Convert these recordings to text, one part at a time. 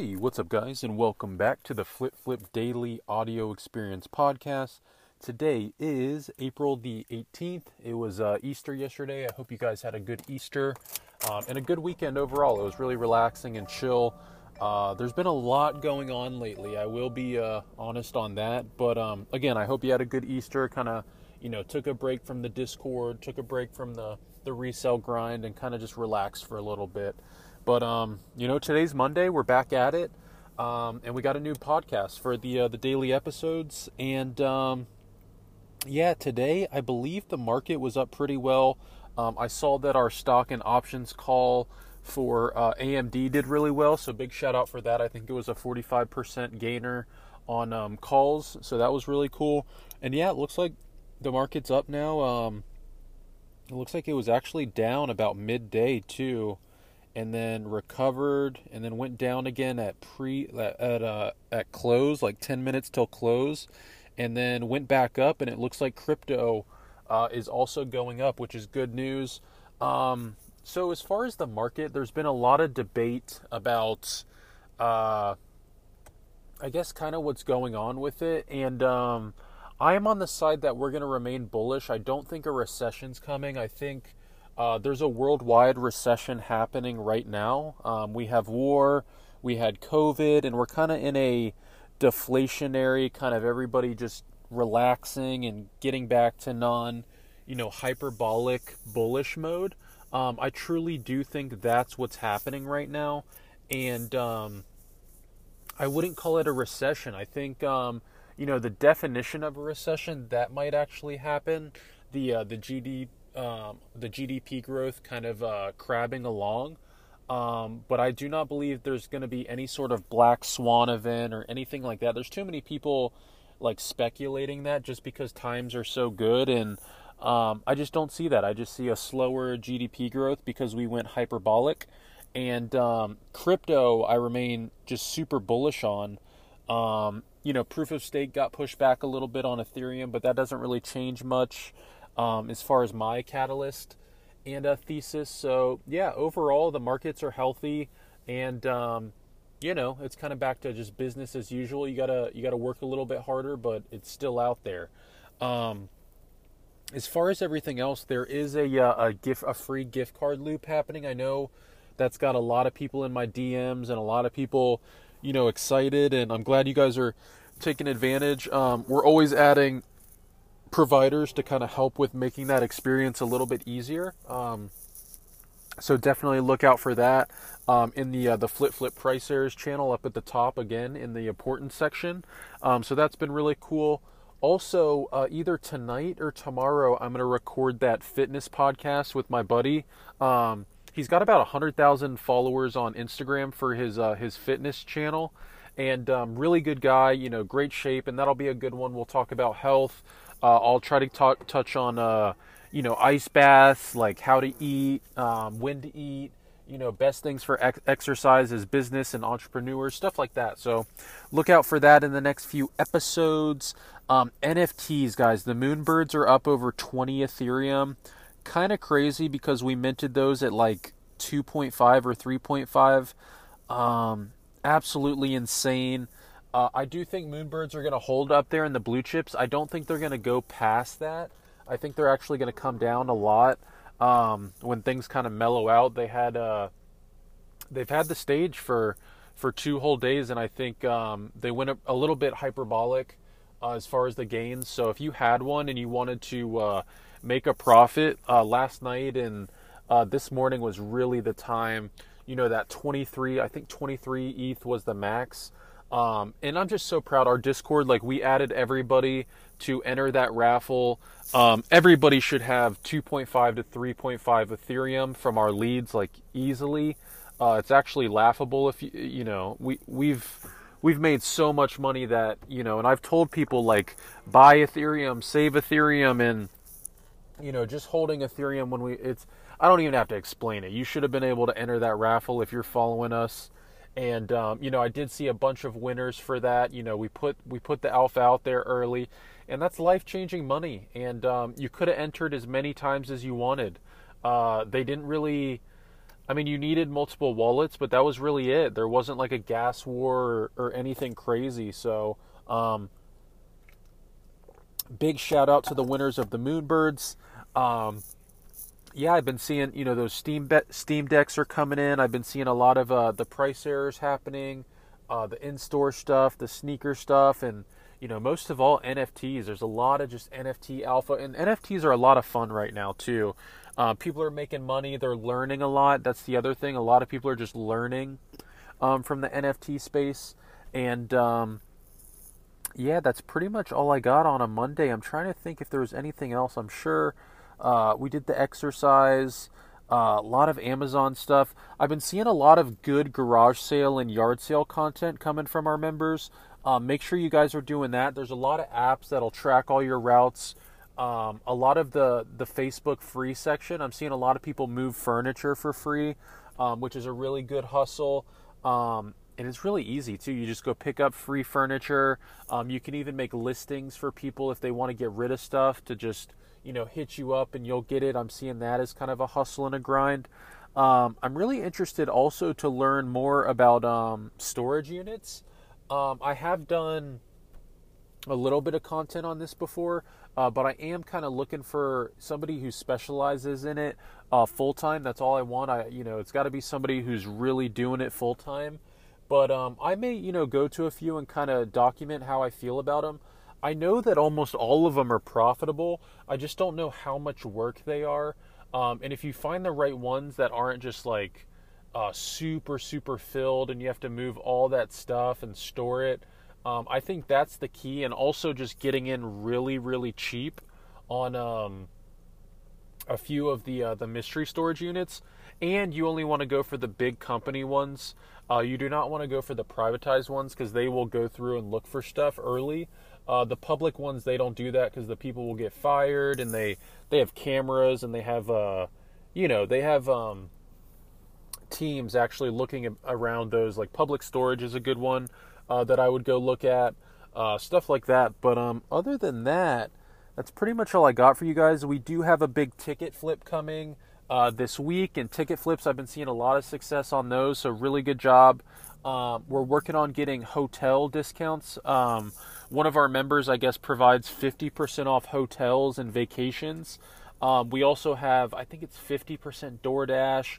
Hey, what's up, guys, and welcome back to the Flip Flip Daily Audio Experience Podcast. Today is April the 18th. It was uh, Easter yesterday. I hope you guys had a good Easter um, and a good weekend overall. It was really relaxing and chill. Uh, there's been a lot going on lately. I will be uh, honest on that. But um, again, I hope you had a good Easter. Kind of, you know, took a break from the Discord, took a break from the the resale grind, and kind of just relaxed for a little bit. But um, you know, today's Monday. We're back at it, um, and we got a new podcast for the uh, the daily episodes. And um, yeah, today I believe the market was up pretty well. Um, I saw that our stock and options call for uh, AMD did really well, so big shout out for that. I think it was a 45% gainer on um, calls, so that was really cool. And yeah, it looks like the market's up now. Um, it looks like it was actually down about midday too and then recovered and then went down again at pre at uh, at close like 10 minutes till close and then went back up and it looks like crypto uh, is also going up which is good news. Um, so as far as the market there's been a lot of debate about uh, i guess kind of what's going on with it and um, i am on the side that we're going to remain bullish. I don't think a recession's coming. I think uh, there's a worldwide recession happening right now. Um, we have war, we had COVID, and we're kind of in a deflationary kind of everybody just relaxing and getting back to non, you know, hyperbolic bullish mode. Um, I truly do think that's what's happening right now, and um, I wouldn't call it a recession. I think um, you know the definition of a recession that might actually happen. The uh, the GDP um, the GDP growth kind of uh, crabbing along. Um, but I do not believe there's going to be any sort of black swan event or anything like that. There's too many people like speculating that just because times are so good, and um, I just don't see that. I just see a slower GDP growth because we went hyperbolic. And um, crypto, I remain just super bullish on. Um, you know, proof of stake got pushed back a little bit on Ethereum, but that doesn't really change much um, as far as my catalyst and a thesis. So yeah, overall the markets are healthy, and um, you know it's kind of back to just business as usual. You gotta you gotta work a little bit harder, but it's still out there. Um, as far as everything else, there is a uh, a gift a free gift card loop happening. I know that's got a lot of people in my DMs and a lot of people, you know, excited, and I'm glad you guys are taking advantage. Um, we're always adding providers to kind of help with making that experience a little bit easier. Um, so definitely look out for that um, in the uh, the Flip Flip Pricers channel up at the top again in the important section. Um, so that's been really cool. Also, uh, either tonight or tomorrow, I'm going to record that fitness podcast with my buddy. Um, he's got about hundred thousand followers on Instagram for his uh, his fitness channel, and um, really good guy. You know, great shape, and that'll be a good one. We'll talk about health. Uh, I'll try to talk, touch on, uh, you know, ice baths, like how to eat, um, when to eat, you know, best things for ex- exercise as business and entrepreneurs, stuff like that. So look out for that in the next few episodes. Um, NFTs, guys, the Moonbirds are up over 20 Ethereum. Kind of crazy because we minted those at like 2.5 or 3.5. Um, absolutely insane. Uh, I do think Moonbirds are going to hold up there in the blue chips. I don't think they're going to go past that. I think they're actually going to come down a lot um, when things kind of mellow out. They had uh, they've had the stage for for two whole days, and I think um, they went a, a, little bit hyperbolic uh, as far as the gains. So if you had one and you wanted to uh, make a profit uh, last night and uh, this morning was really the time. You know that 23, I think 23 ETH was the max. Um, and I'm just so proud. Our Discord, like we added everybody to enter that raffle. Um, everybody should have 2.5 to 3.5 Ethereum from our leads, like easily. Uh, it's actually laughable if you you know we we've we've made so much money that you know, and I've told people like buy Ethereum, save Ethereum, and you know, just holding Ethereum when we it's. I don't even have to explain it. You should have been able to enter that raffle if you're following us. And um, you know, I did see a bunch of winners for that. You know, we put we put the alpha out there early, and that's life changing money. And um, you could have entered as many times as you wanted. Uh, they didn't really I mean, you needed multiple wallets, but that was really it. There wasn't like a gas war or, or anything crazy. So, um, big shout out to the winners of the Moonbirds. Um, yeah, I've been seeing you know those Steam be- Steam decks are coming in. I've been seeing a lot of uh, the price errors happening, uh, the in-store stuff, the sneaker stuff, and you know most of all NFTs. There's a lot of just NFT alpha, and NFTs are a lot of fun right now too. Uh, people are making money. They're learning a lot. That's the other thing. A lot of people are just learning um, from the NFT space. And um, yeah, that's pretty much all I got on a Monday. I'm trying to think if there was anything else. I'm sure uh, we did the exercise. Uh, a lot of Amazon stuff. I've been seeing a lot of good garage sale and yard sale content coming from our members. Um, make sure you guys are doing that. There's a lot of apps that'll track all your routes. Um, a lot of the the Facebook free section, I'm seeing a lot of people move furniture for free, um, which is a really good hustle. Um, and it's really easy too. You just go pick up free furniture. Um, you can even make listings for people if they want to get rid of stuff to just you know hit you up and you'll get it. I'm seeing that as kind of a hustle and a grind. Um, I'm really interested also to learn more about um, storage units. I have done a little bit of content on this before, uh, but I am kind of looking for somebody who specializes in it uh, full time. That's all I want. I, you know, it's got to be somebody who's really doing it full time. But um, I may, you know, go to a few and kind of document how I feel about them. I know that almost all of them are profitable. I just don't know how much work they are. Um, and if you find the right ones that aren't just like uh, super, super filled and you have to move all that stuff and store it, um, I think that's the key, and also just getting in really, really cheap on um, a few of the uh, the mystery storage units. And you only want to go for the big company ones. Uh, you do not want to go for the privatized ones because they will go through and look for stuff early. Uh, the public ones they don't do that because the people will get fired and they they have cameras and they have uh you know they have um teams actually looking around those like public storage is a good one uh, that I would go look at, uh, stuff like that. But um, other than that, that's pretty much all I got for you guys. We do have a big ticket flip coming uh, this week, and ticket flips, I've been seeing a lot of success on those, so really good job. Um, we're working on getting hotel discounts. Um, one of our members, I guess, provides 50% off hotels and vacations. Um, we also have, I think it's 50% DoorDash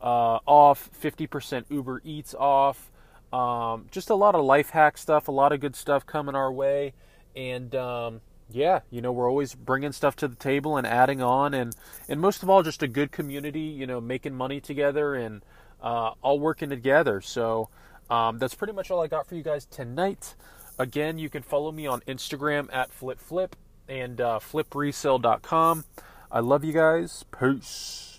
uh, off, 50% Uber Eats off. Um, just a lot of life hack stuff, a lot of good stuff coming our way, and um, yeah, you know, we're always bringing stuff to the table and adding on, and and most of all, just a good community. You know, making money together and uh, all working together. So um, that's pretty much all I got for you guys tonight. Again, you can follow me on Instagram at flipflip and uh, flipresale.com. I love you guys. Peace.